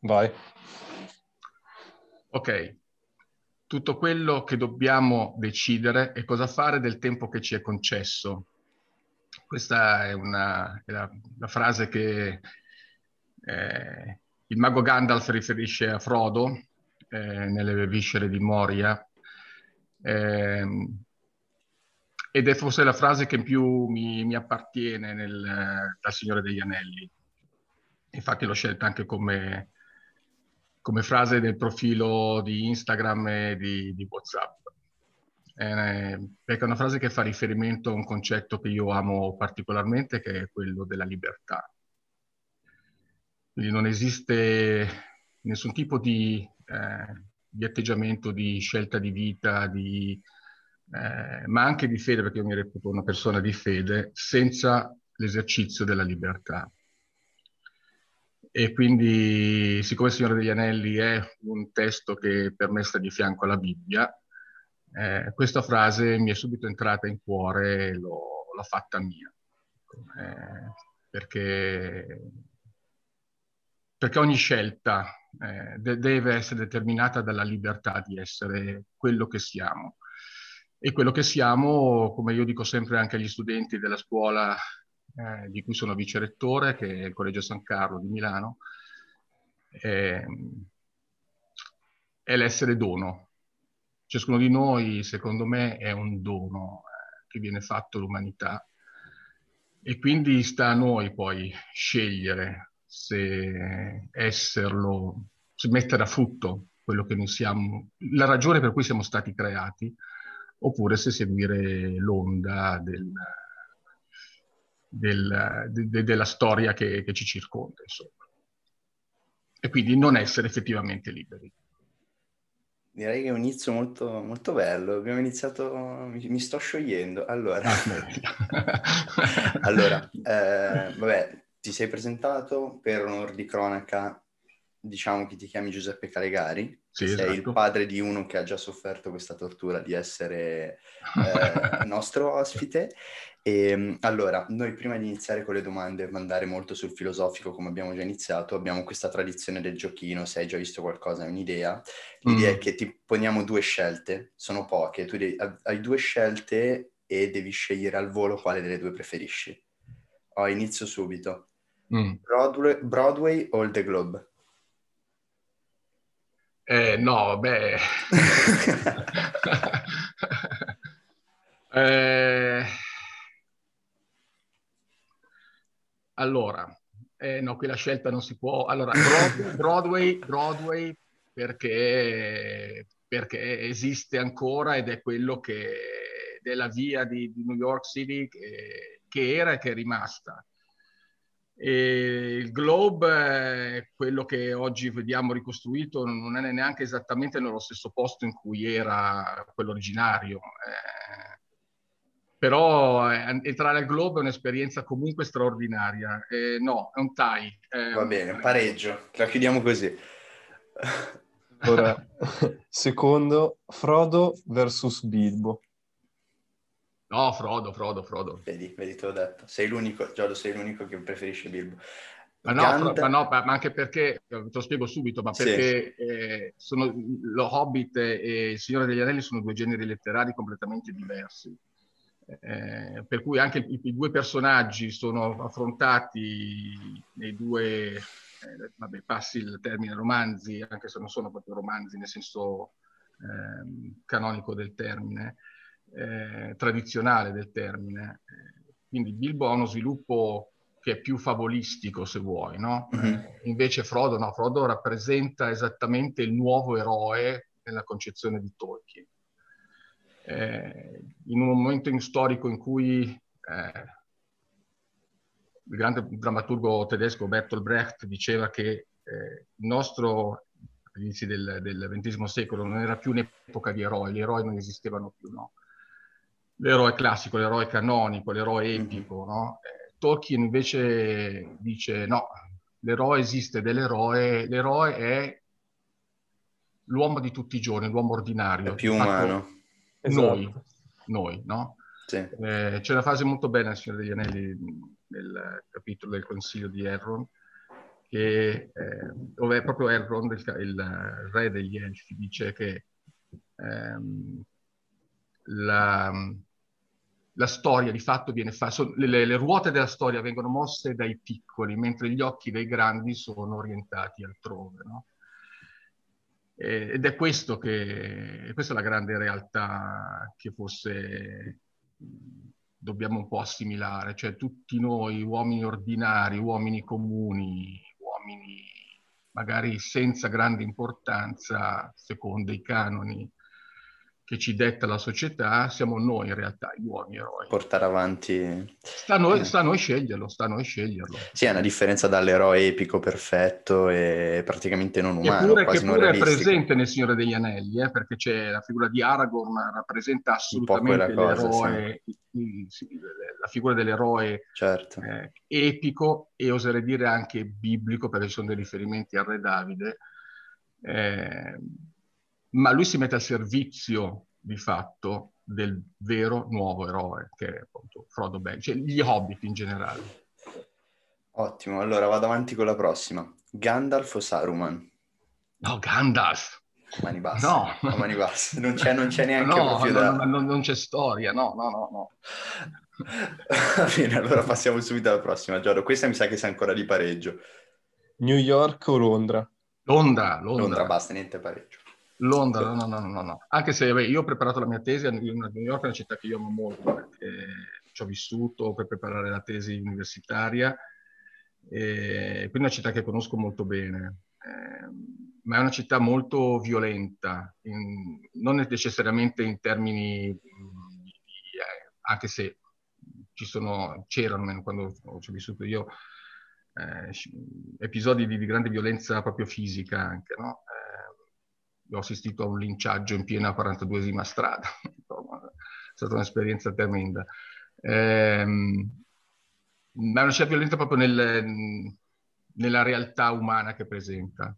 Vai. Ok, tutto quello che dobbiamo decidere è cosa fare del tempo che ci è concesso. Questa è, una, è la, la, frase che eh, il mago Gandalf riferisce a Frodo eh, nelle viscere di Moria. Eh, ed è forse la frase che più mi, mi appartiene nel, dal Signore degli Anelli. Infatti l'ho scelta anche come, come frase del profilo di Instagram e di, di WhatsApp. Eh, perché è una frase che fa riferimento a un concetto che io amo particolarmente, che è quello della libertà. Quindi non esiste nessun tipo di, eh, di atteggiamento, di scelta di vita, di, eh, ma anche di fede, perché io mi reputo una persona di fede, senza l'esercizio della libertà. E quindi, siccome Signore degli Anelli è un testo che per me sta di fianco alla Bibbia, eh, questa frase mi è subito entrata in cuore e l'ho, l'ho fatta mia. Eh, perché, perché, ogni scelta eh, de- deve essere determinata dalla libertà di essere quello che siamo. E quello che siamo, come io dico sempre anche agli studenti della scuola eh, di cui sono vice rettore, che è il Collegio San Carlo di Milano, è, è l'essere dono. Ciascuno di noi, secondo me, è un dono eh, che viene fatto all'umanità e quindi sta a noi poi scegliere se esserlo, se mettere a frutto quello che noi siamo, la ragione per cui siamo stati creati, oppure se seguire l'onda del, del, de, della storia che, che, ci circonda, insomma. E quindi non essere effettivamente liberi. Direi che è un inizio molto, molto bello. Abbiamo iniziato, mi, mi sto sciogliendo. Allora, ah, allora eh, vabbè, ti sei presentato per onor di cronaca, diciamo che ti chiami Giuseppe Calegari, sì, sei esatto. il padre di uno che ha già sofferto questa tortura di essere eh, nostro ospite e, ehm, allora, noi prima di iniziare con le domande e andare molto sul filosofico, come abbiamo già iniziato, abbiamo questa tradizione del giochino, se hai già visto qualcosa, hai un'idea. L'idea mm. è che ti poniamo due scelte, sono poche, tu devi, hai due scelte e devi scegliere al volo quale delle due preferisci. Oh, inizio subito. Mm. Broadway, Broadway o il The Globe? Eh, no, beh... eh... Allora, eh, no, qui la scelta non si può. Allora, Broadway, Broadway perché, perché, esiste ancora ed è quello che della via di, di New York City che, che, era e che è rimasta. E il Globe quello che oggi vediamo ricostruito, non è neanche esattamente nello stesso posto in cui era quello originario. Eh, però eh, entrare al globo è un'esperienza comunque straordinaria. Eh, no, è un tie. È Va bene, un pareggio, la chiudiamo così. Ora, secondo, Frodo versus Bilbo. No, Frodo, Frodo, Frodo. Vedi, vedi, te l'ho detto. Sei l'unico, Giorgio, sei l'unico che preferisce Bilbo. Ma no, Canta... ma, no, ma anche perché, te lo spiego subito, ma perché sì. eh, sono, lo Hobbit e il Signore degli Anelli sono due generi letterari completamente diversi. Eh, per cui anche i, i, due personaggi sono affrontati nei due, eh, vabbè, passi il termine romanzi, anche se non sono proprio romanzi nel senso eh, canonico del termine, eh, tradizionale del termine. quindi Bilbo ha uno sviluppo che è più favolistico, se vuoi, no? Mm-hmm. invece Frodo, no, Frodo rappresenta esattamente il nuovo eroe nella concezione di Tolkien eh, in un momento in storico in cui eh, il grande drammaturgo tedesco Bertolt Brecht diceva che eh, il nostro all'inizio del, del XX secolo non era più un'epoca di eroi, gli eroi non esistevano più, no? L'eroe classico, l'eroe canonico, l'eroe mm-hmm. epico, no? Eh, Tolkien invece dice no, l'eroe esiste dell'eroe, l'eroe è l'uomo di tutti i giorni, l'uomo ordinario. È più umano. Esatto. noi, noi, no? Sì. Eh, c'è una frase molto bella Signore degli Anelli, nel capitolo del Consiglio di Erron, che, eh, dove proprio Elrond, il, il, re degli Elfi, dice che ehm, la, la, storia di fatto viene fatta, le, le, ruote della storia vengono mosse dai piccoli, mentre gli occhi dei grandi sono orientati altrove. No? Ed è questo che, questa è la grande realtà che forse dobbiamo un po' assimilare, cioè tutti noi, uomini ordinari, uomini comuni, uomini magari senza grande importanza secondo i canoni che ci detta la società, siamo noi in realtà gli uomini eroi. Portare avanti... Sta a noi, sta a noi sceglierlo, sta a noi sceglierlo. Sì, è una differenza dall'eroe epico perfetto e praticamente non umano, Eppure, quasi che pure è presente nel Signore degli Anelli, eh, perché c'è la figura di Aragorn, rappresenta assolutamente cosa, l'eroe, il- il- la figura dell'eroe Certo. eh, epico e oserei dire anche biblico, perché ci sono dei riferimenti al re Davide, eh, ma lui si mette al servizio di fatto del vero nuovo eroe, che è appunto Frodo Baggins, cioè gli hobbit in generale. Ottimo, allora vado avanti con la prossima. Gandalf o Saruman? No, Gandalf! Mani basse. No. A mani basse. Non c'è, non c'è neanche No, proprio no, da... no, non c'è storia, no, no, no, no. Va bene, allora passiamo subito alla prossima. Giorgio, questa mi sa che sei ancora di pareggio. New York o Londra? Londra, Londra. Londra, basta, niente pareggio. Londra, no, no, no, no, no. Anche se beh, io ho preparato la mia tesi, a New York è una città che io amo molto perché ci ho vissuto per preparare la tesi universitaria, e quindi è una città che conosco molto bene. Eh, ma è una città molto violenta, in- non necessariamente in termini, di- eh, anche se ci sono, c'erano almeno quando ci ho vissuto io, eh, episodi di, di grande violenza proprio fisica anche, no? Eh, ho assistito a un linciaggio in piena 42esima strada, è stata un'esperienza tremenda. Ehm, ma è una città violenta proprio nel- nella realtà umana che presenta.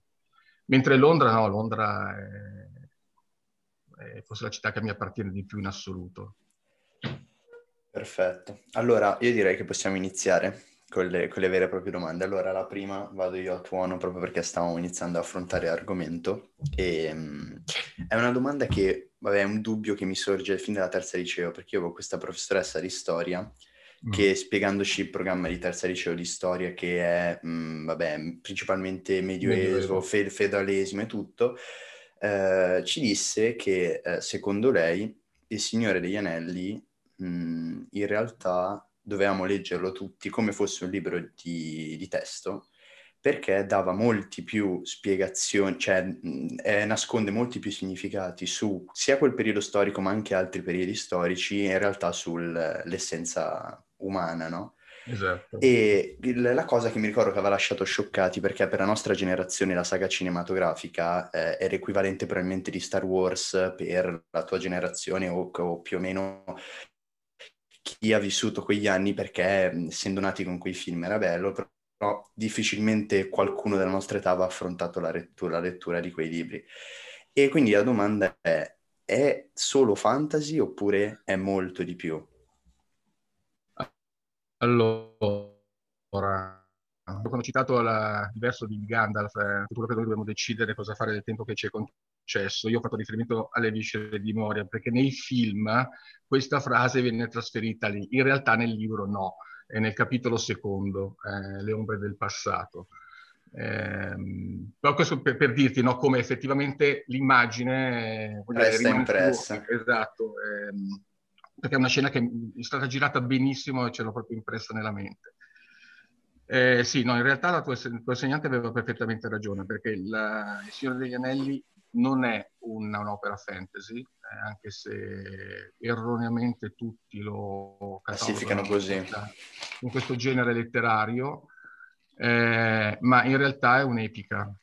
Mentre Londra, no, Londra è, è forse la città che mi appartiene di più in assoluto. Perfetto. Allora, io direi che possiamo iniziare con le, con le vere e proprie domande. Allora, la prima vado io a tuono proprio perché stavamo iniziando a affrontare l'argomento. E, mm, è una domanda che, vabbè, è un dubbio che mi sorge fin dalla terza liceo, perché io avevo questa professoressa di storia Mm. che spiegandoci il programma di terza liceo di storia, che è, mm, vabbè, principalmente medioevo, Medioevo. fe- feudalesimo e tutto, eh, ci disse che eh, secondo lei il Signore degli Anelli mh, in realtà dovevamo leggerlo tutti come fosse un libro di, di testo, perché dava molti più spiegazioni, cioè eh, nasconde molti più significati su sia quel periodo storico ma anche altri periodi storici, in realtà sull'essenza umana, no? Esatto. E il- la cosa che mi ricordo che aveva lasciato scioccati, perché per la nostra generazione la saga cinematografica eh, era equivalente probabilmente di Star Wars per la tua generazione o, o più o meno chi ha vissuto quegli anni, perché essendo nati con quei film era bello, però difficilmente qualcuno della nostra età aveva affrontato la lettura, la lettura di quei libri. E quindi la domanda è, è solo fantasy oppure è molto di più? Allora, quando ho citato il verso di Gandalf, eh, quello che noi dobbiamo decidere cosa fare del tempo che ci è concesso, io ho fatto riferimento alle viscere di Moria, perché nei film questa frase viene trasferita lì, in realtà nel libro no, è nel capitolo secondo, eh, Le ombre del passato. Ehm, però questo per, per dirti no, come effettivamente l'immagine eh, Resta impressa. Esatto, ehm, perché è una scena che è stata girata benissimo e ce l'ho proprio impressa nella mente. Eh, sì, no, in realtà la tua, il tuo insegnante aveva perfettamente ragione, perché il, il Signore degli Anelli non è una- un'opera fantasy, eh, anche se erroneamente tutti lo Classificano così. in questo genere letterario, eh, ma in realtà è un'epica.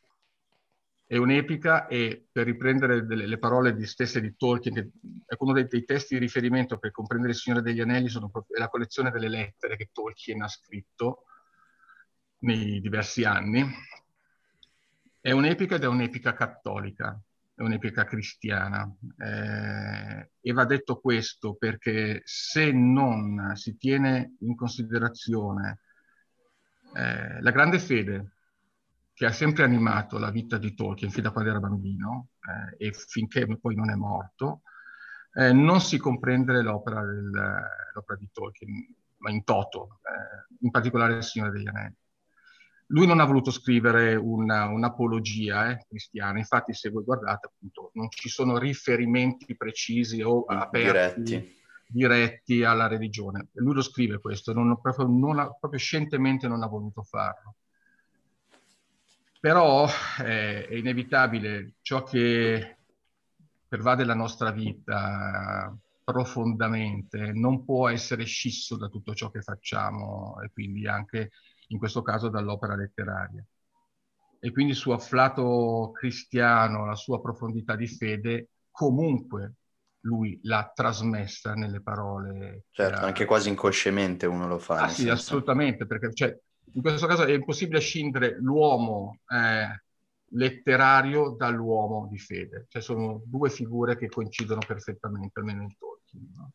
È un'epica e per riprendere delle, le parole di stesse di Tolkien, che è uno dei, dei testi di riferimento per comprendere il Signore degli Anelli, sono proprio, è la collezione delle lettere che Tolkien ha scritto nei diversi anni. È un'epica ed è un'epica cattolica, è un'epica cristiana. Eh, e va detto questo perché se non si tiene in considerazione eh, la grande fede che ha sempre animato la vita di Tolkien fin da quando era bambino eh, e finché poi non è morto, eh, non si comprende l'opera, del, l'opera, di Tolkien, ma in toto, eh, in particolare Il Signore degli Anelli. Lui non ha voluto scrivere una, un'apologia eh, cristiana, infatti se voi guardate appunto non ci sono riferimenti precisi o aperti, diretti, diretti alla religione. Lui lo scrive questo, non, proprio, non ha, proprio scientemente non ha voluto farlo. Però eh, è inevitabile ciò che pervade la nostra vita profondamente, non può essere scisso da tutto ciò che facciamo e quindi anche in questo caso dall'opera letteraria. E quindi il suo afflato cristiano, la sua profondità di fede, comunque lui l'ha trasmessa nelle parole. Certo, anche quasi inconsciamente uno lo fa. Ah, sì, senso. assolutamente, perché cioè, in questo caso è impossibile scindere l'uomo eh, letterario dall'uomo di fede. Cioè sono due figure che coincidono perfettamente, almeno in Tolkien. No?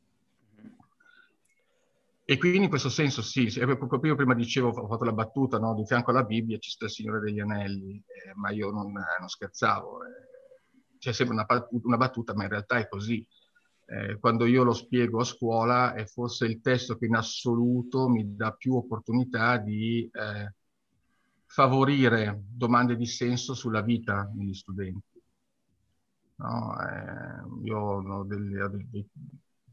E quindi in questo senso sì, io prima dicevo, ho fatto la battuta, no? di fianco alla Bibbia ci sta il Signore degli Anelli, eh, ma io non, eh, non scherzavo. Eh. C'è sempre una, una battuta, ma in realtà è così eh, quando io lo spiego a scuola è forse il testo che in assoluto mi dà più opportunità di eh, favorire domande di senso sulla vita degli studenti. No, eh, io ho dei, dei,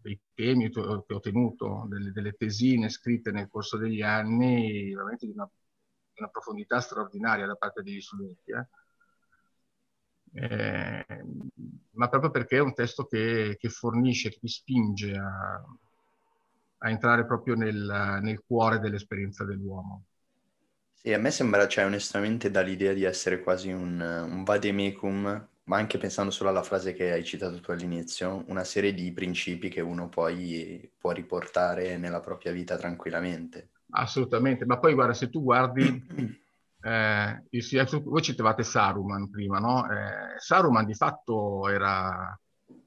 dei temi che ho tenuto, delle, delle, tesine scritte nel corso degli anni, veramente di una, di una profondità straordinaria da parte degli studenti. Eh eh, ma proprio perché è un testo che, che fornisce, che ti spinge a, a entrare proprio nel, nel, cuore dell'esperienza dell'uomo. Sì, a me sembra, cioè, onestamente, dall'idea di essere quasi un, un vademecum, ma anche pensando solo alla frase che hai citato tu all'inizio, una serie di principi che uno poi può riportare nella propria vita tranquillamente. Assolutamente, ma poi guarda, se tu guardi Eh, voi citavate Saruman prima, no? Eh, Saruman di fatto era,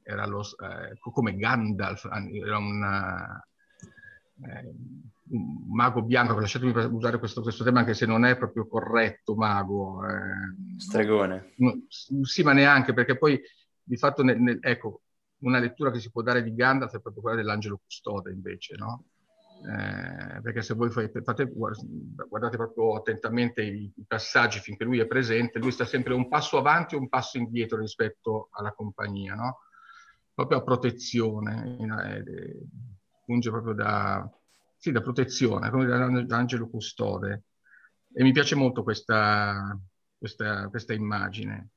era lo, eh, come Gandalf, era una, eh, un mago bianco, lasciatemi usare questo, questo, tema anche se non è proprio corretto, mago. Eh, Stregone. No, sì, ma neanche, perché poi di fatto, nel, nel, ecco, una lettura che si può dare di Gandalf è proprio quella dell'angelo custode invece, no? eh, perché se voi fate, fate, guardate proprio attentamente i, i, passaggi finché lui è presente, lui sta sempre un passo avanti e un passo indietro rispetto alla compagnia, no? proprio a protezione, eh, funge proprio da, sì, da protezione, come l'angelo custode. E mi piace molto questa, questa, questa immagine.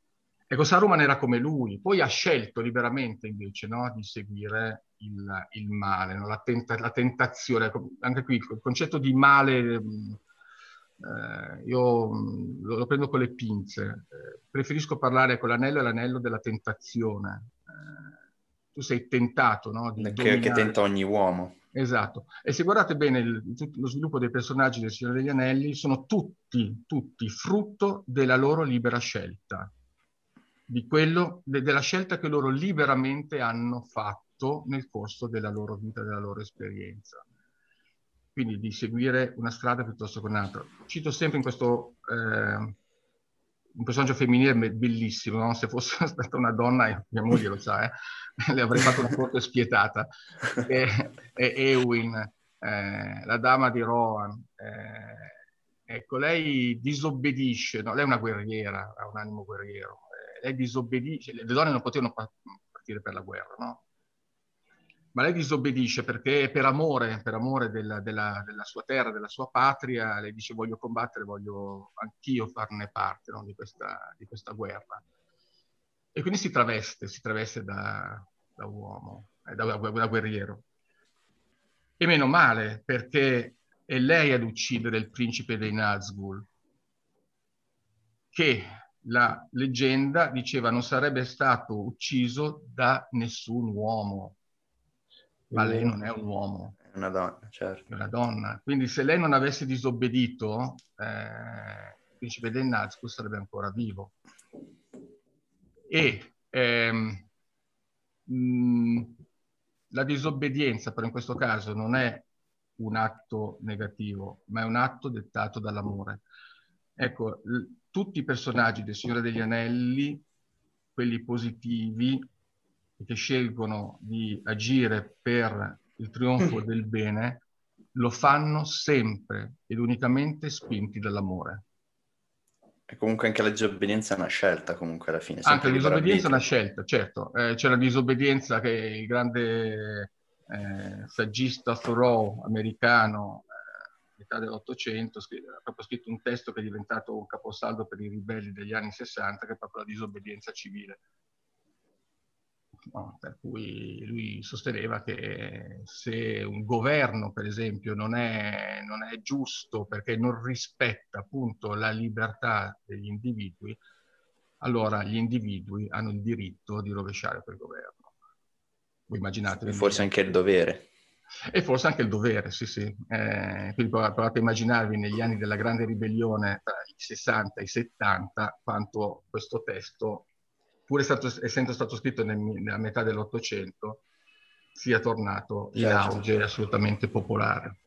Ecco, Saruman era come lui, poi ha scelto liberamente invece no, di seguire il, il male, no? la, tenta, la, tentazione. Ecco, anche qui il concetto di male eh, io mm, lo, lo, prendo con le pinze. Eh, preferisco parlare con l'anello e l'anello della tentazione. Eh, tu sei tentato, no? Di che, che, tenta ogni uomo. Esatto. E se guardate bene il, lo sviluppo dei personaggi del Signore degli Anelli, sono tutti, tutti frutto della loro libera scelta di quello, de, della scelta che loro liberamente hanno fatto nel corso della loro vita, della loro esperienza. Quindi di seguire una strada piuttosto che un'altra. Cito sempre in questo eh, un personaggio femminile bellissimo, no? se fosse stata una donna, mia moglie lo sa, eh? le avrei fatto una corte spietata, è, è Ewin, eh, la dama di Rohan. Eh, ecco, lei disobbedisce, no? lei è una guerriera, ha un animo guerriero, lei disobbedisce, le donne non potevano partire per la guerra, no? Ma lei disobbedisce perché per amore, per amore della, della, della, sua terra, della sua patria, lei dice voglio combattere, voglio anch'io farne parte no? di, questa, di, questa, guerra. E quindi si traveste, si traveste da, da uomo, eh, da, da guerriero. E meno male, perché è lei ad uccidere il principe dei Nazgul, che la leggenda diceva non sarebbe stato ucciso da nessun uomo, ma lei non è un uomo. È una donna, certo. È una donna. Quindi se lei non avesse disobbedito, eh, il principe del Nazgûl sarebbe ancora vivo. E ehm, mh, mm, la disobbedienza, però in questo caso, non è un atto negativo, ma è un atto dettato dall'amore Ecco, l- tutti i personaggi del Signore degli Anelli, quelli positivi, che scelgono di agire per il trionfo del bene, lo fanno sempre ed unicamente spinti dall'amore. E comunque anche la disobbedienza è una scelta, comunque alla fine. Anche la disobbedienza è una scelta, certo. Eh, c'è la disobbedienza che il grande eh, saggista Thoreau, americano, eh, metà dell'Ottocento, ha proprio scritto un testo che è diventato un caposaldo per i ribelli degli anni 60, che è proprio la disobbedienza civile. No, per cui lui sosteneva che se un governo, per esempio, non è, non è, giusto perché non rispetta appunto la libertà degli individui, allora gli individui hanno il diritto di rovesciare quel governo. Voi immaginate. E forse anche il dovere. E forse anche il dovere, sì, sì. Eh, quindi provate a immaginarvi negli anni della grande ribellione tra i 60 e i 70 quanto questo testo pur stato, essendo stato scritto nel, nella metà dell'Ottocento, sia tornato in certo. auge assolutamente popolare.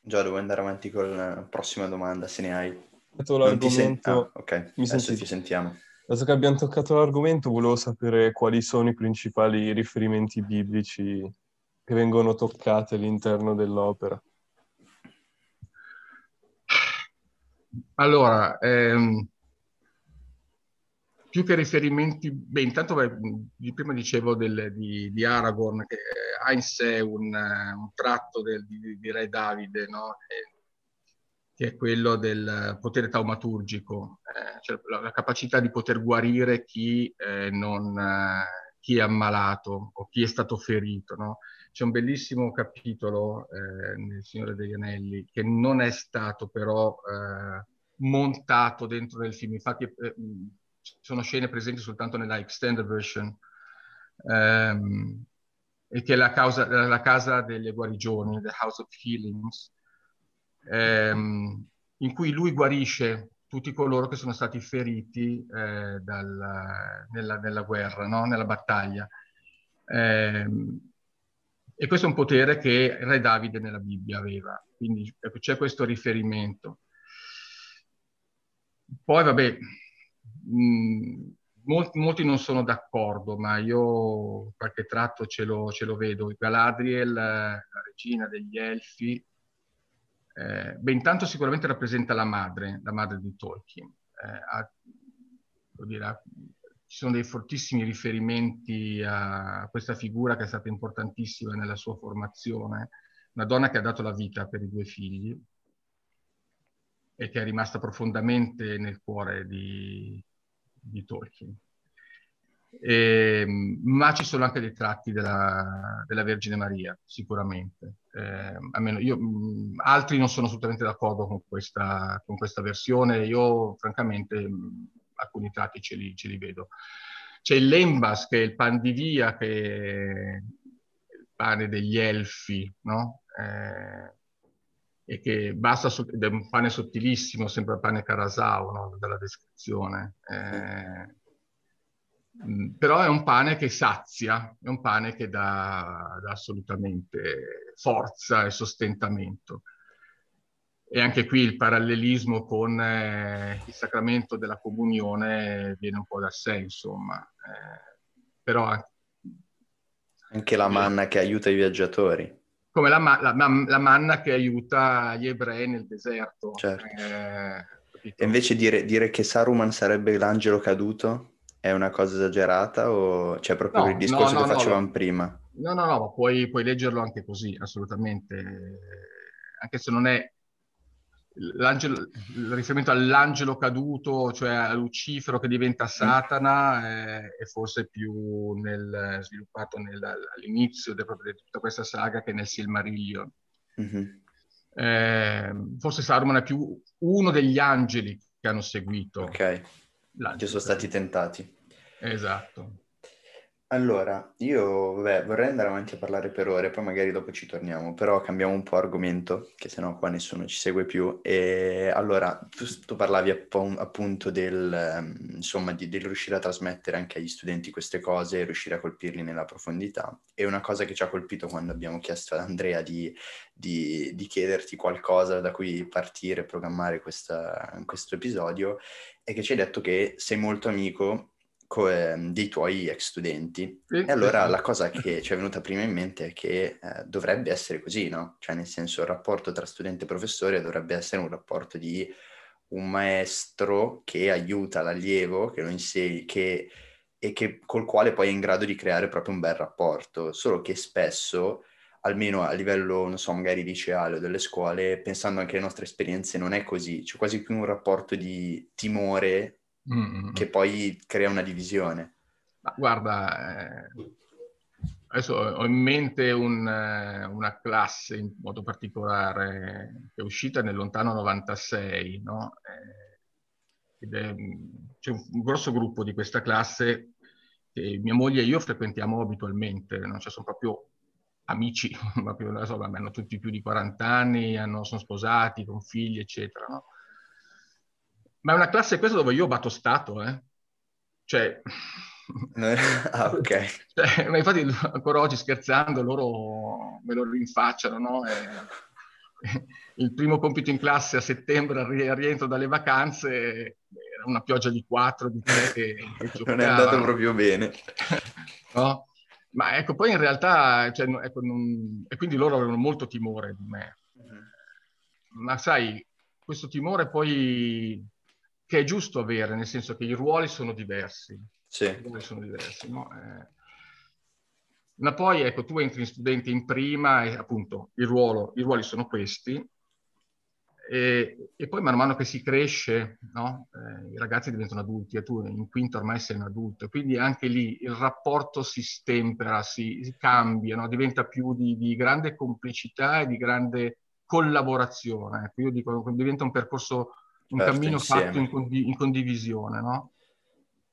Già, devo andare avanti con la prossima domanda, se ne hai. Non ti sento... Ah, ok, Mi adesso sentite? ti sentiamo. Dato che abbiamo toccato l'argomento, volevo sapere quali sono i principali riferimenti biblici che vengono toccati all'interno dell'opera. Allora, ehm, più che riferimenti, beh, intanto beh, prima dicevo del, di, di, Aragorn, che ha in sé un, un tratto del, di, di, Re Davide, no? e, che è quello del potere taumaturgico, eh, cioè la, la, capacità di poter guarire chi, eh, non, eh, chi, è ammalato o chi è stato ferito. No? C'è un bellissimo capitolo eh, nel Signore degli Anelli che non è stato però eh, montato dentro nel film, infatti sono scene presenti soltanto nella extended version, ehm, e che è la, causa, la, casa delle guarigioni, The House of Healings, ehm, in cui lui guarisce tutti coloro che sono stati feriti eh, dal, nella, nella, guerra, no? nella battaglia. Eh, e questo è un potere che Re Davide nella Bibbia aveva, quindi ecco, c'è questo riferimento. Poi, vabbè, molti, molti, non sono d'accordo, ma io qualche tratto ce lo, ce lo vedo. Galadriel, la regina degli Elfi, eh, beh, intanto sicuramente rappresenta la madre, la madre di Tolkien. Eh, ha, dire, ci sono dei fortissimi riferimenti a questa figura che è stata importantissima nella sua formazione, una donna che ha dato la vita per i due figli e che è rimasta profondamente nel cuore di, di Tolkien. E, ehm, ma ci sono anche dei tratti della, della Vergine Maria, sicuramente. Eh, almeno io, mh, altri non sono assolutamente d'accordo con questa, con questa versione. Io, francamente, mh, alcuni tratti ce li, ce li, vedo. C'è il Lembas, che è il pan di via, che è il pane degli elfi, no? Eh, e che basta, ed è un pane sottilissimo, sempre il pane Carasau, no? dalla descrizione. Eh, mm, però è un pane che sazia, è un pane che dà, dà assolutamente forza e sostentamento. E anche qui il parallelismo con eh, il sacramento della comunione viene un po' da sé, insomma. Eh, però... Anche la manna che aiuta i viaggiatori come la, la, la, manna che aiuta gli ebrei nel deserto. Certo. Eh, e invece dire, dire, che Saruman sarebbe l'angelo caduto è una cosa esagerata o c'è proprio no, il discorso no, no, che facevamo prima? No, no, no, puoi, puoi leggerlo anche così, assolutamente. Anche se non è il riferimento all'angelo caduto, cioè a Lucifero che diventa mm. Satana, è, è forse più nel, sviluppato nel, all'inizio di tutta questa saga che nel Silmarillion. Mm-hmm. Eh, forse Saruman è più uno degli angeli che hanno seguito. Ok, che sono stati tentati. Esatto. Allora, io vabbè, vorrei andare avanti a parlare per ore, poi magari dopo ci torniamo, però cambiamo un po' argomento, che sennò qua nessuno ci segue più. E allora, tu, tu parlavi appunto del, ehm, insomma, di, di, riuscire a trasmettere anche agli studenti queste cose, riuscire a colpirli nella profondità. E una cosa che ci ha colpito quando abbiamo chiesto ad Andrea di, di, di chiederti qualcosa da cui partire, programmare questa, questo episodio, è che ci hai detto che sei molto amico co- ehm, dei tuoi ex studenti. Sì, e allora sì. la cosa che ci è venuta prima in mente è che eh, dovrebbe essere così, no? Cioè nel senso il rapporto tra studente e professore dovrebbe essere un rapporto di un maestro che aiuta l'allievo, che lo insegna, che, e che, col quale poi è in grado di creare proprio un bel rapporto, solo che spesso almeno a livello, non so, magari liceale o delle scuole, pensando anche alle nostre esperienze, non è così. C'è quasi più un rapporto di timore mm-hmm. che poi crea una divisione. Ma guarda, eh, adesso ho in mente un, eh, una classe in modo particolare che è uscita nel lontano 96, no? Eh, è, c'è un, un, grosso gruppo di questa classe che mia moglie e io frequentiamo abitualmente, no? cioè sono proprio amici, proprio, insomma, hanno tutti più di 40 anni, hanno, sono sposati, con figli, eccetera. No? Ma è una classe questa dove io batto stato, eh? Cioè... ah, ok. Cioè, ma infatti ancora oggi scherzando loro me lo rinfacciano, no? E, il primo compito in classe a settembre al rientro dalle vacanze era una pioggia di 4, di 3 che, che Non è andato proprio bene. no? Ma ecco, poi in realtà, cioè, ecco, non... e quindi loro avevano molto timore di me. Mm-hmm. Ma sai, questo timore poi che è giusto avere, nel senso che i ruoli sono diversi. Sì. I ruoli sono diversi, no? eh, ma poi, ecco, tu entri in studente in prima e appunto ruolo, i ruoli sono questi. E, e poi man mano che si cresce, no? eh, i ragazzi diventano adulti e tu in quinta ormai sei un adulto. Quindi anche lì il rapporto si stempera, si, si cambia, no? diventa più di, di, grande complicità e di grande collaborazione. Ecco, io dico, diventa un percorso un certo, cammino insieme. fatto in, condi- in condivisione, no?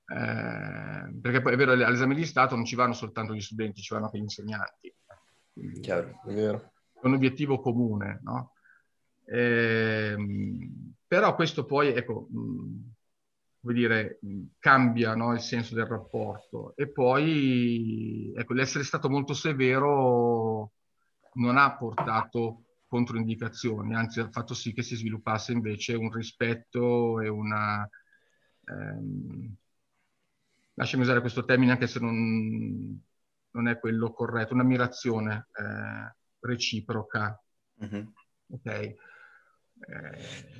Eh, perché poi è vero, all'esame di Stato non ci vanno soltanto gli studenti, ci vanno anche gli insegnanti. Quindi, Chiaro, è vero. È un obiettivo comune, no? Eh, però questo poi, ecco, mh, vuol dire, cambia no, il senso del rapporto. E poi, ecco, l'essere stato molto severo non ha portato controindicazioni, anzi ha fatto sì che si sviluppasse invece un rispetto e una... Ehm, lasciami usare questo termine anche se non, non è quello corretto, un'ammirazione eh, reciproca. Mm-hmm. Ok? Eh,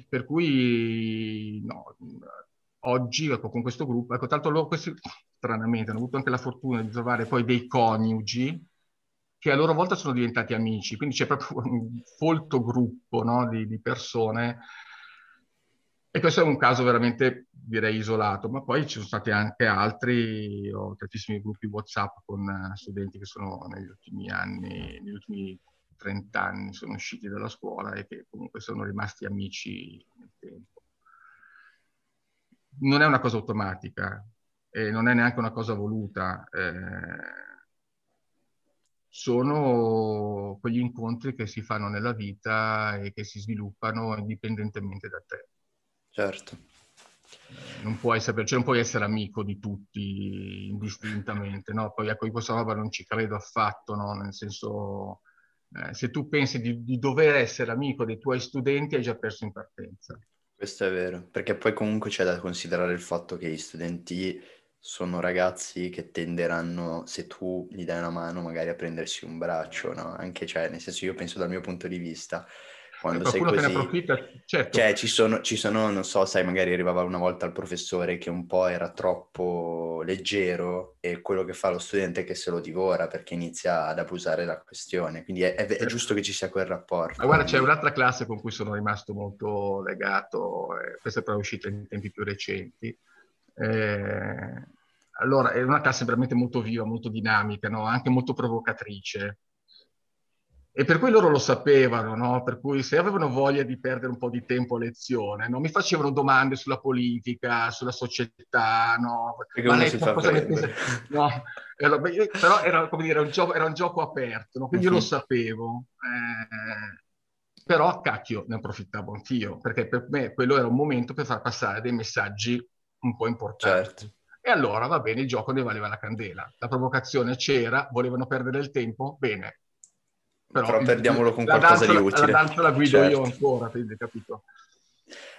per cui no, oggi ecco, con questo gruppo, ecco, tanto loro questi stranamente hanno avuto anche la fortuna di trovare poi dei coniugi che a loro volta sono diventati amici, quindi c'è proprio un folto gruppo no, di, di, persone. E questo è un caso veramente, direi, isolato, ma poi ci sono stati anche altri, ho tantissimi gruppi WhatsApp con eh, studenti che sono negli ultimi anni, negli ultimi 30 anni sono usciti dalla scuola e che comunque sono rimasti amici nel tempo. Non è una cosa automatica e non è neanche una cosa voluta. Eh, sono quegli incontri che si fanno nella vita e che si sviluppano indipendentemente da te. Certo. Non puoi, sapere, cioè non puoi essere amico di tutti indistintamente, no? Poi ecco, io questa roba non ci credo affatto, no? Nel senso, eh, se tu pensi di, di dover essere amico dei tuoi studenti, hai già perso in partenza. Questo è vero, perché poi comunque c'è da considerare il fatto che gli studenti sono ragazzi che tenderanno, se tu gli dai una mano, magari a prendersi un braccio, no? Anche, cioè, nel senso, io penso dal mio punto di vista, quando sei così... approfitta, certo. Cioè, ci sono, ci sono, non so, sai, magari arrivava una volta il professore che un po' era troppo leggero e quello che fa lo studente è che se lo divora perché inizia ad abusare la questione. Quindi è, è, è certo. giusto che ci sia quel rapporto. Ma guarda, quindi... c'è un'altra classe con cui sono rimasto molto legato, eh, questa è però uscita in tempi più recenti, eh, allora, è una classe veramente molto viva, molto dinamica, no? anche molto provocatrice. e per cui loro lo sapevano, no? Per cui se avevano voglia di perdere un po' di tempo a lezione, no? mi facevano domande sulla politica, sulla società, no? Ma lei cosa ne pensa? No, era, però era, come dire, un gioco, era un gioco aperto, no? quindi uh-huh. io lo mhm. sapevo. Eh, però, cacchio, ne approfittavo anch'io, perché per me quello era un momento per far passare dei messaggi un po' importanti. Certo. E allora, va bene, il gioco ne valeva la candela. La provocazione c'era, volevano perdere il tempo, bene, però, però perdiamolo con qualcosa danza, di utile. La danza la guido certo. io ancora, quindi capito?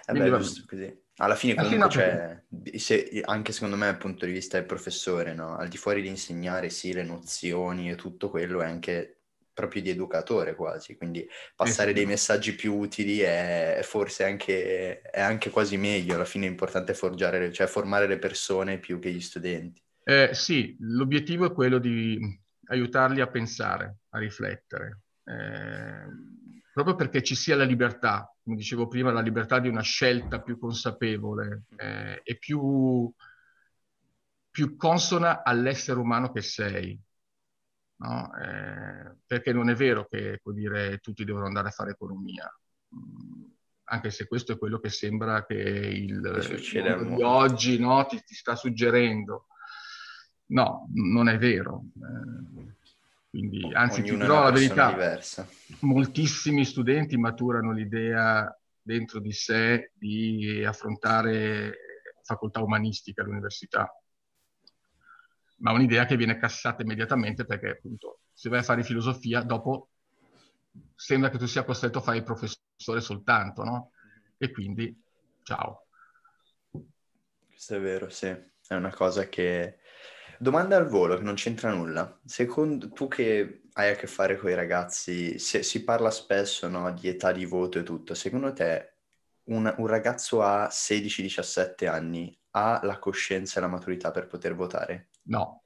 Eh beh, giusto così. Alla fine comunque c'è, se, anche secondo me dal punto di vista del professore, no? al di fuori di insegnare sì le nozioni e tutto quello è anche proprio di educatore quasi, quindi passare dei messaggi più utili è, è forse anche, è anche quasi meglio, alla fine è importante forgiare, cioè formare le persone più che gli studenti. Eh, sì, l'obiettivo è quello di aiutarli a pensare, a riflettere, eh, proprio perché ci sia la libertà, come dicevo prima, la libertà di una scelta più consapevole eh, e più, più, consona all'essere umano che sei. No? Eh, perché non è vero che dire, tutti devono andare a fare economia, mm, anche se questo è quello che sembra che il, il di oggi no, ti, ti, sta suggerendo. No, non è vero. Eh, quindi, anzi, ti dirò la verità, diversa. moltissimi studenti maturano l'idea dentro di sé di affrontare facoltà umanistica all'università, ma un'idea che viene cassata immediatamente perché appunto se vai a fare filosofia dopo sembra che tu sia costretto a fare il professore soltanto, no? E quindi ciao. Questo è vero, sì, è una cosa che Domanda al volo che non c'entra nulla. Secondo tu che hai a che fare con i ragazzi, se, si parla spesso no, di età di voto e tutto, secondo te un, un ragazzo a 16-17 anni ha la coscienza e la maturità per poter votare? No,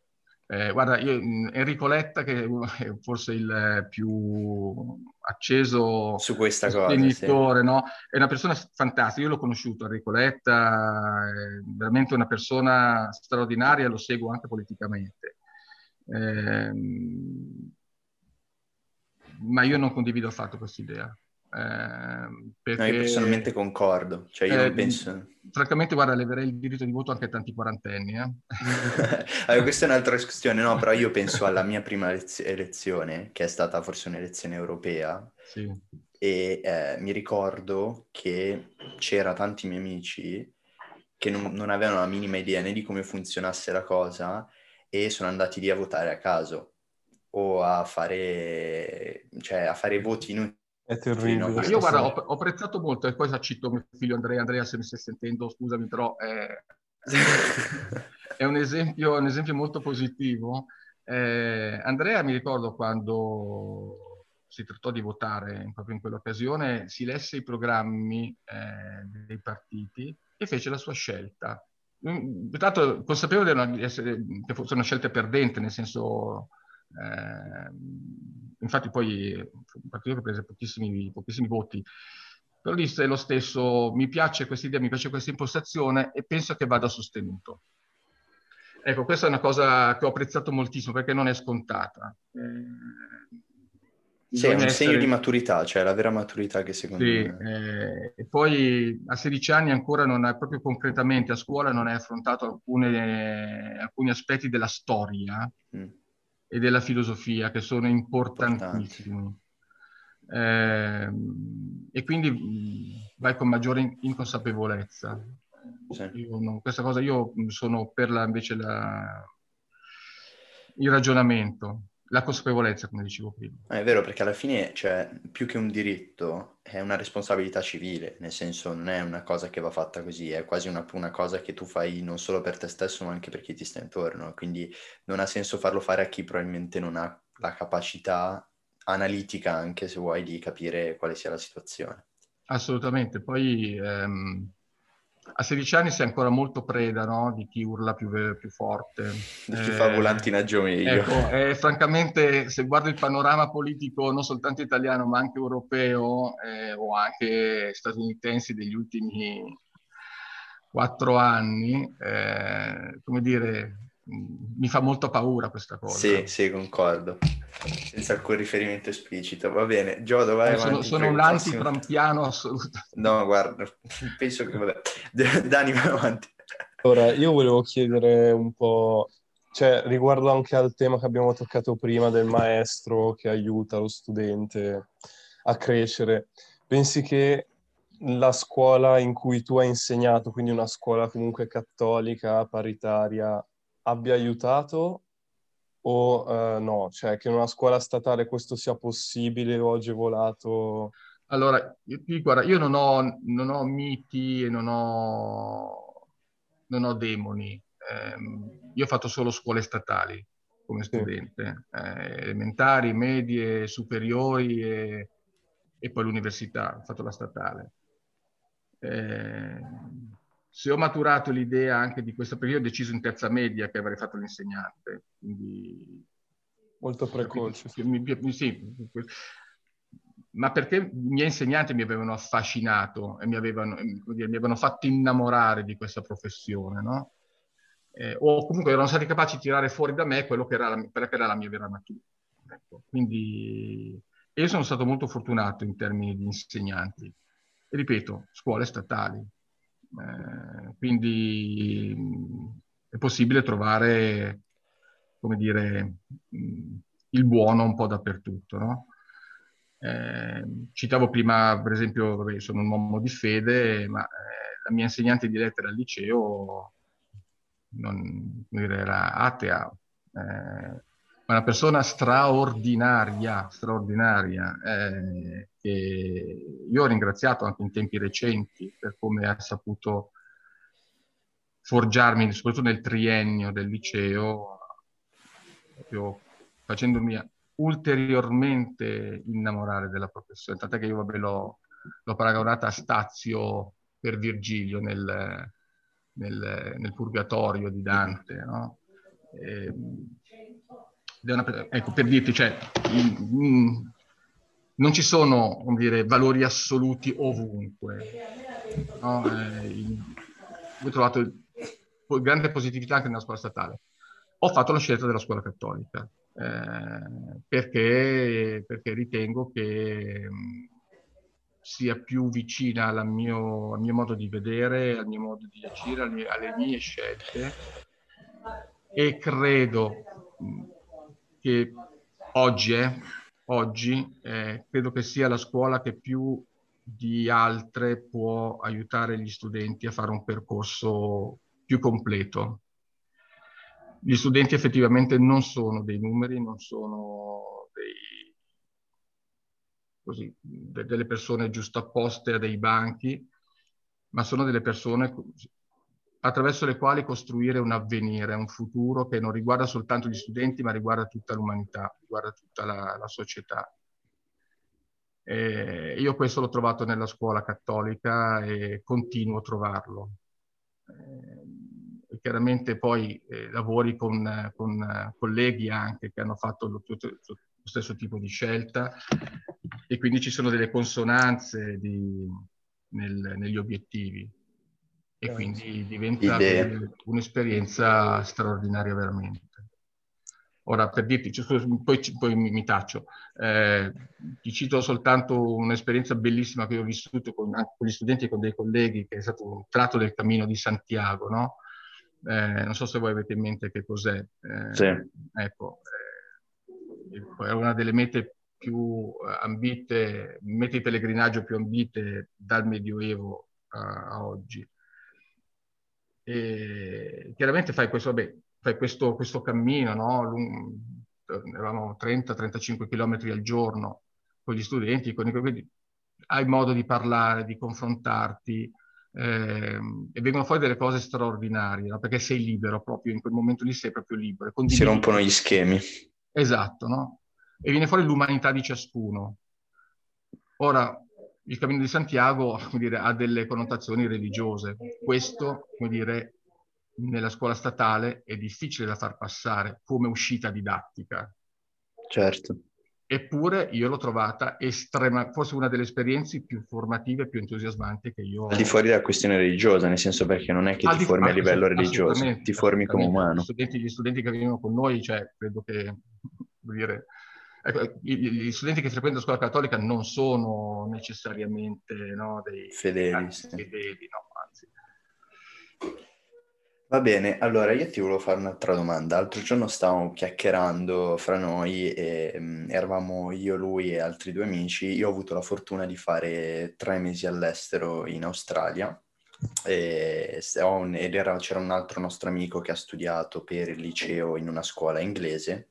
eh, guarda, io, Enrico Letta, che è forse il più acceso su questa cosa, sì. no? è una persona fantastica. Io l'ho conosciuto, Enrico Letta, è veramente una persona straordinaria, lo seguo anche politicamente. Eh, ma io non condivido affatto questa idea. Eh, perché, no, io personalmente concordo, cioè io eh, penso... Francamente, guarda, leverei il diritto di voto anche a tanti quarantenni. Eh? allora, questa è un'altra discussione, no, però io penso alla mia prima lez- elezione, che è stata forse un'elezione europea, sì. e eh, mi ricordo che c'era tanti miei amici che non, non avevano la minima idea né di come funzionasse la cosa e sono andati lì a votare a caso o a fare, cioè, a fare voti inutili è terribile. Io guarda, ho, ho, apprezzato molto, e poi cito mio figlio Andrea, Andrea se mi stai sentendo, scusami, però è, è un, esempio, un, esempio, molto positivo. Eh, Andrea mi ricordo quando si trattò di votare proprio in quell'occasione, si lesse i programmi eh, dei partiti e fece la sua scelta. Tanto mm, consapevole di essere, che fosse una scelta perdente, nel senso infatti poi un partito che prese pochissimi, pochissimi voti, però disse lo stesso, mi piace questa idea, mi piace questa impostazione e penso che vada sostenuto. Ecco, questa è una cosa che ho apprezzato moltissimo perché non è scontata. Eh, sì, è un essere... segno di maturità, cioè la vera maturità che secondo sì, me... Eh, e poi a 16 anni ancora non è proprio concretamente a scuola non hai affrontato alcune, alcuni aspetti della storia mm e della filosofia che sono importantissimi. Eh, e quindi vai con maggiore inconsapevolezza. Sì. Non, questa cosa io sono per la, invece la, il ragionamento la consapevolezza, come dicevo prima. È vero, perché alla fine, cioè, più che un diritto, è una responsabilità civile, nel senso non è una cosa che va fatta così, è quasi una, una cosa che tu fai non solo per te stesso, ma anche per chi ti sta intorno. Quindi non ha senso farlo fare a chi probabilmente non ha la capacità analitica, anche se vuoi, di capire quale sia la situazione. Assolutamente. Poi... Ehm a 16 anni sei ancora molto preda no? di chi urla più, più forte. Di chi eh, fa volantinaggio meglio. Ecco, eh, francamente, se guardo il panorama politico non soltanto italiano, ma anche europeo eh, o anche statunitensi degli ultimi quattro anni, eh, come dire, mi fa molto paura questa cosa. Sì, sì, concordo. Senza alcun riferimento esplicito. Va bene, Giodo, vai eh, Sono, sono un anti-trampiano assoluto. No, guarda, penso che... Vabbè. Dani, vai avanti. Ora, io volevo chiedere un po', cioè riguardo anche al tema che abbiamo toccato prima del maestro che aiuta lo studente a crescere. Pensi che la scuola in cui tu hai insegnato, quindi una scuola comunque cattolica, paritaria, abbia aiutato o uh, no? Cioè che in una scuola statale questo sia possibile o agevolato? Allora, io, guarda, io non ho, non ho miti e non ho, non ho demoni. Eh, io ho fatto solo scuole statali come studente, sì. eh, elementari, medie, superiori e, e poi l'università, ho fatto la statale. Eh, se ho maturato l'idea anche di questo periodo, ho deciso in terza media che avrei fatto l'insegnante. Quindi, Molto precoce. Sì, sì, ma perché i miei insegnanti mi avevano affascinato e mi avevano, dire, mi avevano fatto innamorare di questa professione, no? Eh, o comunque erano stati capaci di tirare fuori da me quello che era la, che era la mia vera natura. Ecco, quindi io sono stato molto fortunato in termini di insegnanti ripeto, scuole statali. Eh, quindi è possibile trovare, come dire, mh, il buono un po' dappertutto, no? eh, citavo prima, per esempio, vabbè, sono un uomo di fede, ma eh, la mia insegnante di lettere al liceo non, dire, era atea, eh, una persona straordinaria, straordinaria, eh, io ho ringraziato anche in tempi recenti per come ha saputo forgiarmi, soprattutto nel triennio del liceo, proprio facendomi ulteriormente innamorare della professione, tant'è che io vabbè, l'ho, l'ho paragonata a Stazio per Virgilio nel, nel, nel Purgatorio di Dante, no? E, ehm, una, ecco, per dirti, cioè, in, in, non ci sono, dire, valori assoluti ovunque. No? Eh, in, ho trovato grande positività anche nella scuola statale. Ho fatto la scelta della scuola cattolica eh, perché, perché, ritengo che mh, sia più vicina mio, al mio modo di vedere, al mio modo di agire, alle, alle mie scelte e credo che oggi, eh, oggi eh, credo che sia la scuola che più di altre può aiutare gli studenti a fare un percorso più completo. Gli studenti effettivamente non sono dei numeri, non sono dei, così, delle persone giustapposte a dei banchi, ma sono delle persone attraverso le quali costruire un avvenire, un futuro che non riguarda soltanto gli studenti, ma riguarda tutta l'umanità, riguarda tutta la, la società. E io questo l'ho trovato nella scuola cattolica e continuo a trovarlo. E chiaramente poi eh, lavori con, con, colleghi anche che hanno fatto lo, lo, stesso tipo di scelta e quindi ci sono delle consonanze di, nel, negli obiettivi e quindi diventa un'esperienza straordinaria veramente. Ora, per dirti, poi, poi mi, taccio, eh, ti cito soltanto un'esperienza bellissima che ho vissuto con, anche con gli studenti e con dei colleghi, che è stato un tratto del cammino di Santiago, no? Eh, non so se voi avete in mente che cos'è. Eh, sì. Ecco, eh, è una delle mete più ambite, mete di pellegrinaggio più ambite dal Medioevo a, a oggi. E chiaramente fai questo, vabbè, fai questo, questo cammino, no? eravamo 30-35 km al giorno con gli studenti, con i, quindi hai modo di parlare, di confrontarti eh, e vengono fuori delle cose straordinarie, no? perché sei libero proprio, in quel momento lì sei proprio libero. Si rompono gli schemi. Esatto, no? E viene fuori l'umanità di ciascuno. Ora, il Cammino di Santiago dire, ha delle connotazioni religiose. Questo, come dire, nella scuola statale è difficile da far passare come uscita didattica. Certo. eppure io l'ho trovata estrema, forse una delle esperienze più formative, più entusiasmanti che io ho. Al di fuori della questione religiosa, nel senso perché non è che Al ti formi a livello religioso, ti formi come umano. Gli studenti, gli studenti che vengono con noi, cioè, credo che, dire, ecco, gli, studenti che frequentano la scuola cattolica non sono necessariamente no, dei fedeli, sì. fedeli no, anzi. Va bene, allora io ti volevo fare un'altra domanda. L'altro giorno stavamo chiacchierando fra noi e um, eravamo io, lui e altri due amici. Io ho avuto la fortuna di fare tre mesi all'estero in Australia e, ed era, c'era un altro nostro amico che ha studiato per il liceo in una scuola inglese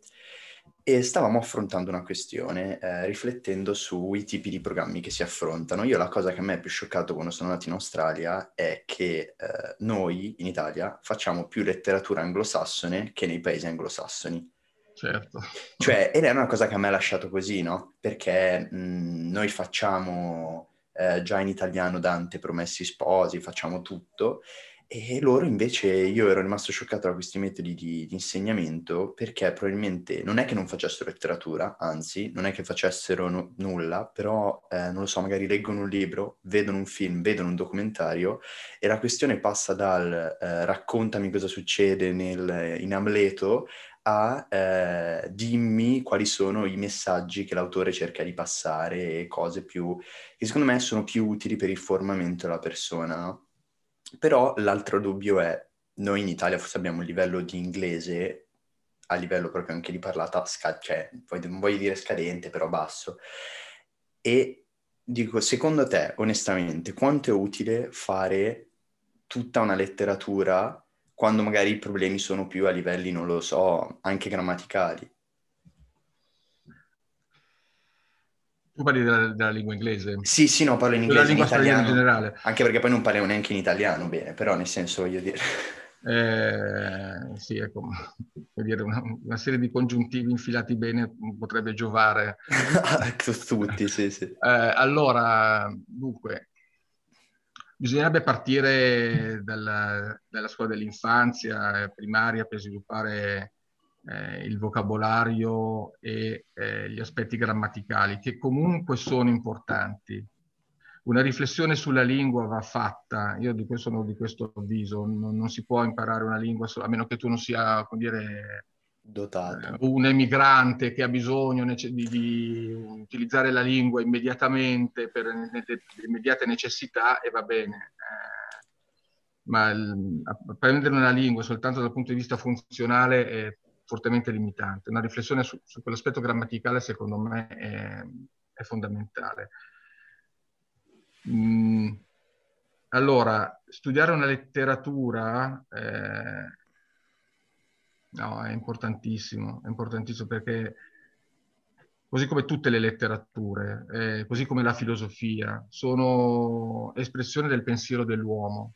e stavamo affrontando una questione, eh, riflettendo sui tipi di programmi che si affrontano. Io la cosa che a me è più scioccato quando sono andato in Australia è che eh, noi in Italia facciamo più letteratura anglosassone che nei paesi anglosassoni. Certo. Cioè, ed è una cosa che a me ha lasciato così, no? Perché mh, noi facciamo eh, già in italiano Dante Promessi Sposi, facciamo tutto, e loro invece, io ero rimasto scioccato da questi metodi di, di, insegnamento perché probabilmente non è che non facessero letteratura, anzi, non è che facessero no, nulla, però, eh, non lo so, magari leggono un libro, vedono un film, vedono un documentario e la questione passa dal eh, raccontami cosa succede nel, in Amleto a eh, dimmi quali sono i messaggi che l'autore cerca di passare e cose più che secondo me sono più utili per il formamento della persona? Però l'altro dubbio è, noi in Italia forse abbiamo un livello di inglese, a livello proprio anche di parlata, sca- cioè, non voglio dire scadente, però basso. E dico, secondo te, onestamente, quanto è utile fare tutta una letteratura quando magari i problemi sono più a livelli, non lo so, anche grammaticali? Tu parli della, della, lingua inglese? Sì, sì, no, parlo in inglese, in italiano. In generale. Anche perché poi non parliamo neanche in italiano bene, però nel senso voglio dire... Eh, sì, ecco, dire, una, una, serie di congiuntivi infilati bene potrebbe giovare. tutti, sì, sì. Eh, allora, dunque, bisognerebbe partire dalla, dalla scuola dell'infanzia primaria per sviluppare eh, il vocabolario e eh, gli aspetti grammaticali, che comunque sono importanti. Una riflessione sulla lingua va fatta, io di questo sono di questo avviso, non, non si può imparare una lingua solo, a meno che tu non sia, come dire, dotato. un emigrante che ha bisogno di, di, utilizzare la lingua immediatamente per immediate necessità e va bene. Eh, ma il, apprendere una lingua soltanto dal punto di vista funzionale è fortemente limitante. Una riflessione su, su quell'aspetto grammaticale secondo me è, è fondamentale. Mm, allora, studiare una letteratura eh, no, è importantissimo, è importantissimo perché così come tutte le letterature, eh, così come la filosofia, sono espressione del pensiero dell'uomo.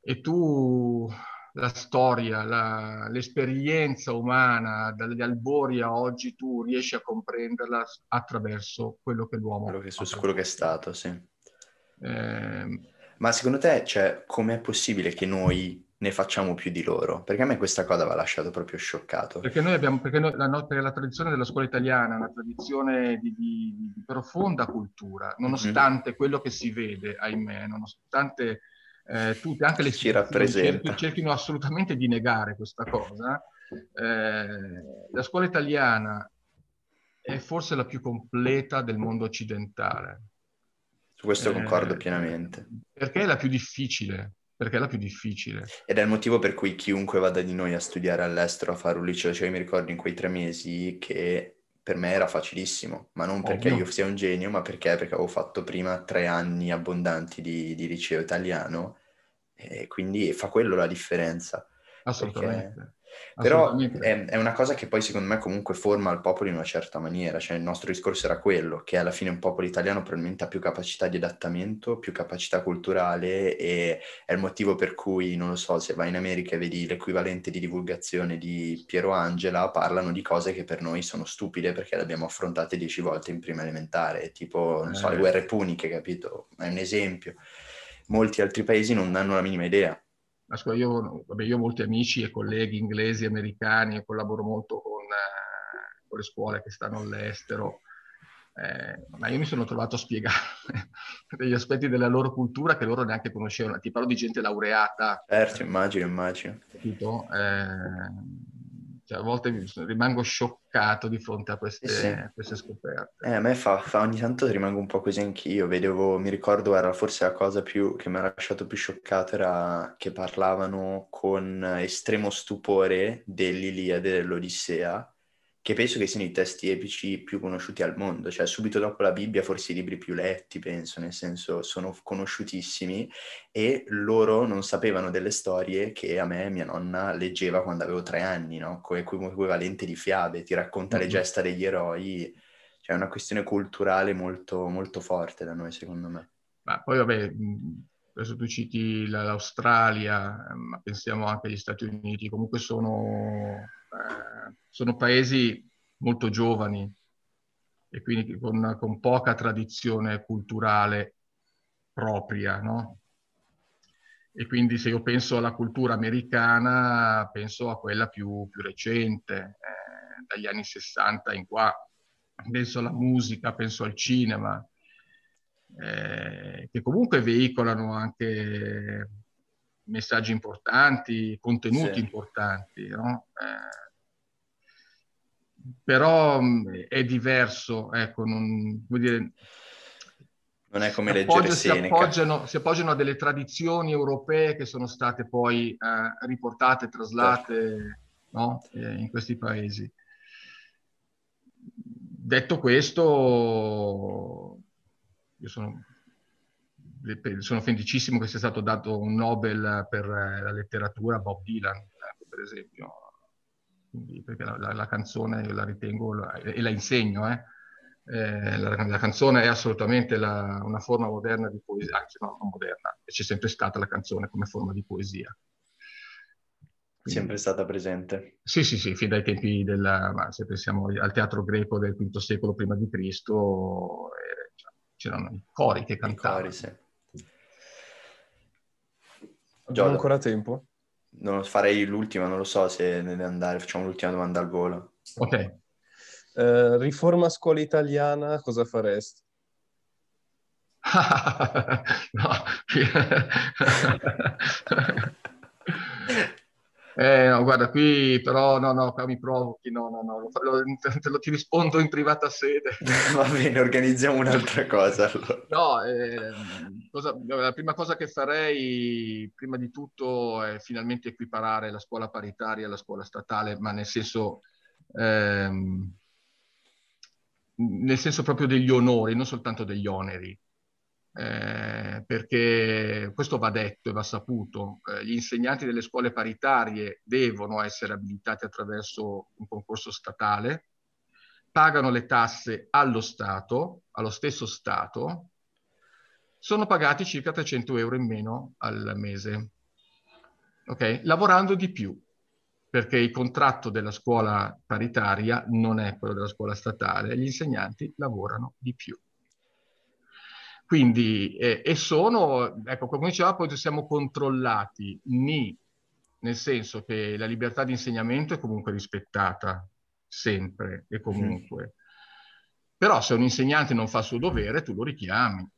E tu la storia, la, l'esperienza umana dagli albori a oggi, tu riesci a comprenderla attraverso quello che l'uomo quello che, su quello che è stato, sì. Eh, Ma secondo te, cioè, com'è possibile che noi ne facciamo più di loro? Perché a me questa cosa va lasciato proprio scioccato. Perché noi abbiamo, perché noi, la, perché la tradizione della scuola italiana è una tradizione di, di, di profonda cultura, nonostante mm-hmm. quello che si vede, ahimè, nonostante eh, tutte, anche le ci rappresenta. cerchino assolutamente di negare questa cosa. Eh, la scuola italiana è forse la più completa del mondo occidentale. Su questo concordo eh, pienamente. Perché è la più difficile, perché è la più difficile. Ed è il motivo per cui chiunque vada di noi a studiare all'estero, a fare un liceo, cioè io mi ricordo in quei tre mesi che per me era facilissimo, ma non perché Ovvio. io sia un genio, ma perché, perché avevo fatto prima tre anni abbondanti di, di liceo italiano e quindi fa quello la differenza. Assolutamente. Però è, è, una cosa che poi secondo me comunque forma il popolo in una certa maniera, cioè il nostro discorso era quello, che alla fine un popolo italiano probabilmente ha più capacità di adattamento, più capacità culturale e è il motivo per cui, non lo so, se vai in America e vedi l'equivalente di divulgazione di Piero Angela, parlano di cose che per noi sono stupide perché le abbiamo affrontate dieci volte in prima elementare, tipo, non so, le eh. guerre puniche, capito? È un esempio. Molti altri paesi non hanno la minima idea io, vabbè, io ho molti amici e colleghi inglesi, americani e collaboro molto con, eh, con le scuole che stanno all'estero. Eh, ma io mi sono trovato a spiegare degli aspetti della loro cultura che loro neanche conoscevano. Ti parlo di gente laureata. Certo, immagino, immagino. Capito? Eh, cioè, a volte rimango scioccato di fronte a queste, sì. queste scoperte. Eh, a me fa, fa, ogni tanto rimango un po' così anch'io. Vedevo, mi ricordo, era forse la cosa più, che mi ha lasciato più scioccato era che parlavano con estremo stupore dell'Iliade dell'Odissea che penso che siano i testi epici più conosciuti al mondo, cioè subito dopo la Bibbia forse i libri più letti, penso, nel senso sono conosciutissimi e loro non sapevano delle storie che a me mia nonna leggeva quando avevo tre anni, no? Come equivalente di fiabe, ti racconta mm-hmm. le gesta degli eroi, cioè è una questione culturale molto, molto forte da noi secondo me. Ma poi vabbè, adesso tu citi l'Australia, ma pensiamo anche agli Stati Uniti, comunque sono sono paesi molto giovani e quindi con, con poca tradizione culturale propria, no? E quindi se io penso alla cultura americana, penso a quella più, più recente, eh, dagli anni 60 in qua. Penso alla musica, penso al cinema, eh, che comunque veicolano anche messaggi importanti, contenuti sì. importanti, no? Eh, però è diverso, ecco, non, vuol dire, non è come leggere si appoggiano, si appoggiano, a delle tradizioni europee che sono state poi eh, riportate, traslate certo. no? eh, in questi paesi. Detto questo, io sono, sono felicissimo che sia stato dato un Nobel per la letteratura a Bob Dylan, per esempio quindi, perché la, la, la, canzone io la ritengo la, e la insegno, eh. Eh, la, la, canzone è assolutamente una forma moderna di poesia, anzi no, non moderna, c'è sempre stata la canzone come forma di poesia. Quindi, sempre stata presente. Sì, sì, sì, fin dai tempi della, ma se pensiamo al teatro greco del V secolo prima di Cristo, eh, c'erano i cori che cantavano. I cori, sì. Abbiamo ancora tempo? Non farei l'ultima, non lo so se ne deve andare, facciamo l'ultima domanda al volo. Ok. Uh, riforma scuola italiana, cosa faresti? no. Eh, no, guarda, qui però no, no, qua mi provochi, no, no, no, lo, te lo ti rispondo in privata sede. Va bene, organizziamo un'altra cosa. Allora. No, eh, cosa, la prima cosa che farei, prima di tutto, è finalmente equiparare la scuola paritaria alla scuola statale, ma nel senso, ehm, nel senso proprio degli onori, non soltanto degli oneri eh, perché questo va detto e va saputo. Eh, gli insegnanti delle scuole paritarie devono essere abilitati attraverso un concorso statale, pagano le tasse allo Stato, allo stesso Stato, sono pagati circa 300 euro in meno al mese, okay? lavorando di più, perché il contratto della scuola paritaria non è quello della scuola statale, gli insegnanti lavorano di più. Quindi, eh, e sono, ecco, come diceva, poi siamo controllati, ni, nel senso che la libertà di insegnamento è comunque rispettata, sempre e comunque. Mm. Però se un insegnante non fa il suo dovere, tu lo richiami,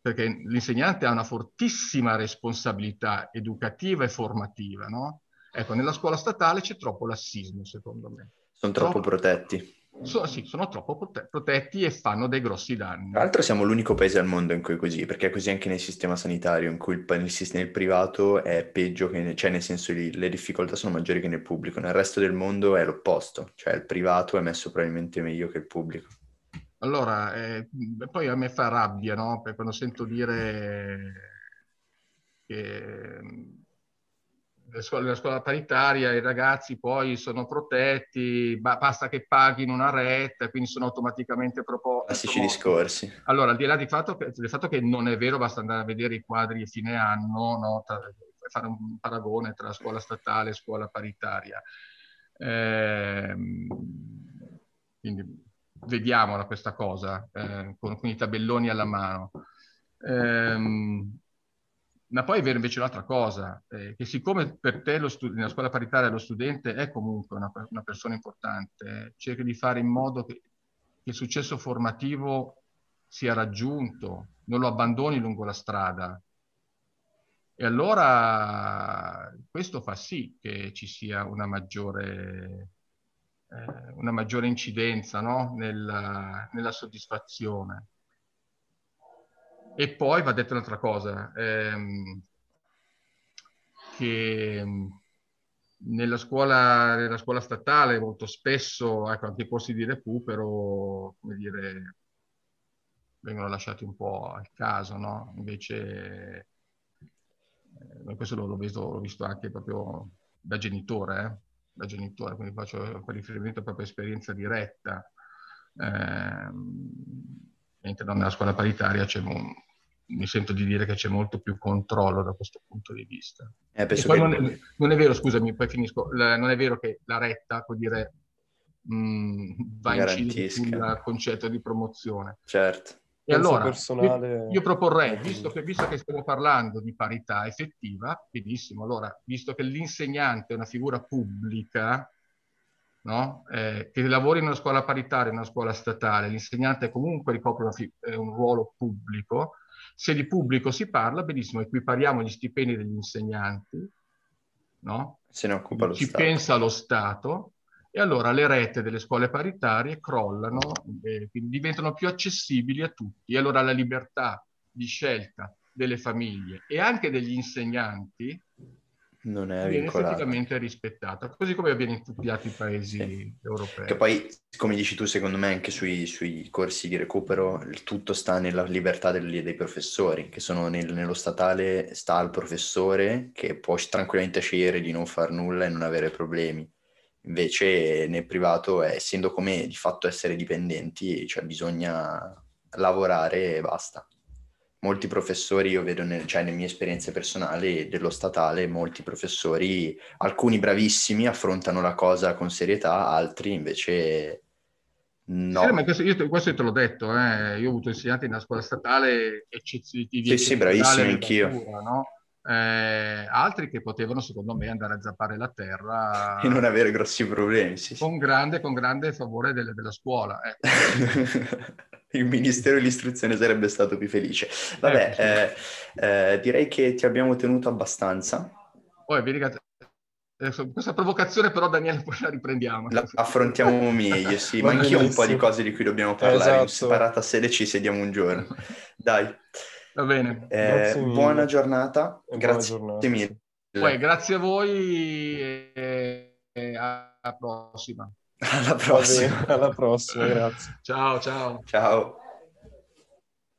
perché l'insegnante ha una fortissima responsabilità educativa e formativa, no? Ecco, nella scuola statale c'è troppo lassismo, secondo me. Sono troppo, troppo protetti sono, sì, sono troppo prote- protetti e fanno dei grossi danni. Tra l'altro siamo l'unico paese al mondo in cui è così, perché è così anche nel sistema sanitario, in cui il, nel, nel privato è peggio, che, cioè nel senso che le difficoltà sono maggiori che nel pubblico. Nel resto del mondo è l'opposto, cioè il privato è messo probabilmente meglio che il pubblico. Allora, eh, poi a me fa rabbia, no? Perché quando sento dire che nella scuola paritaria i ragazzi poi sono protetti, basta che paghino una retta, quindi sono automaticamente proposti. Classici discorsi. Allora, al di là di fatto del fatto che non è vero, basta andare a vedere i quadri a fine anno, no? tra, fare un paragone tra scuola statale e scuola paritaria. Eh, quindi vediamola questa cosa, eh, con, con, i tabelloni alla mano. Eh, Ma poi è vero invece un'altra cosa, eh, che siccome per te studi- nella scuola paritaria lo studente è comunque una, una persona importante, cerchi di fare in modo che, che, il successo formativo sia raggiunto, non lo abbandoni lungo la strada. E allora questo fa sì che ci sia una maggiore, eh, una maggiore incidenza no? nella, nella soddisfazione. E poi va detto un'altra cosa, ehm, che ehm, nella scuola, nella scuola, statale molto spesso, ecco, anche i corsi di recupero, dire, vengono lasciati un po' al caso, no? Invece, eh, questo l'ho, visto, l'ho, visto, anche proprio da genitore, eh? da genitore, quindi faccio riferimento proprio a esperienza diretta. Eh, mentre nella scuola paritaria c'è un, mi sento di dire che c'è molto più controllo da questo punto di vista. Eh, che... non, è, non, è, vero, scusami, poi finisco, la, non è vero che la retta, vuol dire, mh, mm, va incidere sul concetto di promozione. Certo. E allora, personale... io, io, proporrei, visto che, visto che stiamo parlando di parità effettiva, benissimo, allora, visto che l'insegnante è una figura pubblica, no? eh, che lavori in una scuola paritaria, in una scuola statale, l'insegnante comunque ricopre fi- eh, un ruolo pubblico, se di pubblico si parla, benissimo, equipariamo gli stipendi degli insegnanti, no? Se ne occupa lo Ci Stato. pensa lo Stato e allora le rette delle scuole paritarie crollano, eh, diventano più accessibili a tutti. E allora la libertà di scelta delle famiglie e anche degli insegnanti non è viene esteticamente rispettata, così come avviene in tutti gli altri paesi sì. europei. Che poi, come dici tu, secondo me anche sui, sui corsi di recupero il tutto sta nella libertà dei, dei professori, che sono nel, nello statale sta al professore che può tranquillamente scegliere di non far nulla e non avere problemi. Invece nel privato, essendo come di fatto essere dipendenti, cioè bisogna lavorare e basta molti professori, io vedo nel, cioè, nelle mie esperienze personali dello statale, molti professori, alcuni bravissimi, affrontano la cosa con serietà, altri invece no. Sì, ma questo, io, questo te l'ho detto, eh. io ho avuto insegnanti nella scuola statale eccezionali. Sì, sì, bravissimi anch'io. No? Eh, altri che potevano, secondo me, andare a zappare la terra e non avere grossi problemi. Sì, con, Grande, con grande favore delle, della scuola. Ecco. Il Ministero dell'Istruzione sarebbe stato più felice. Vabbè, eh, eh, eh, direi che ti abbiamo tenuto abbastanza. Poi, vedi che questa provocazione però Daniele poi la riprendiamo. La affrontiamo meglio, sì, ma anch'io ho un po' di cose di cui dobbiamo parlare, esatto. in separata sede ci sediamo un giorno. Dai. Va bene. Eh, buona giornata, e grazie buona giornata. mille. Poi, grazie a voi e, e alla prossima. Alla prossima. alla prossima, grazie. Ciao, ciao. Ciao.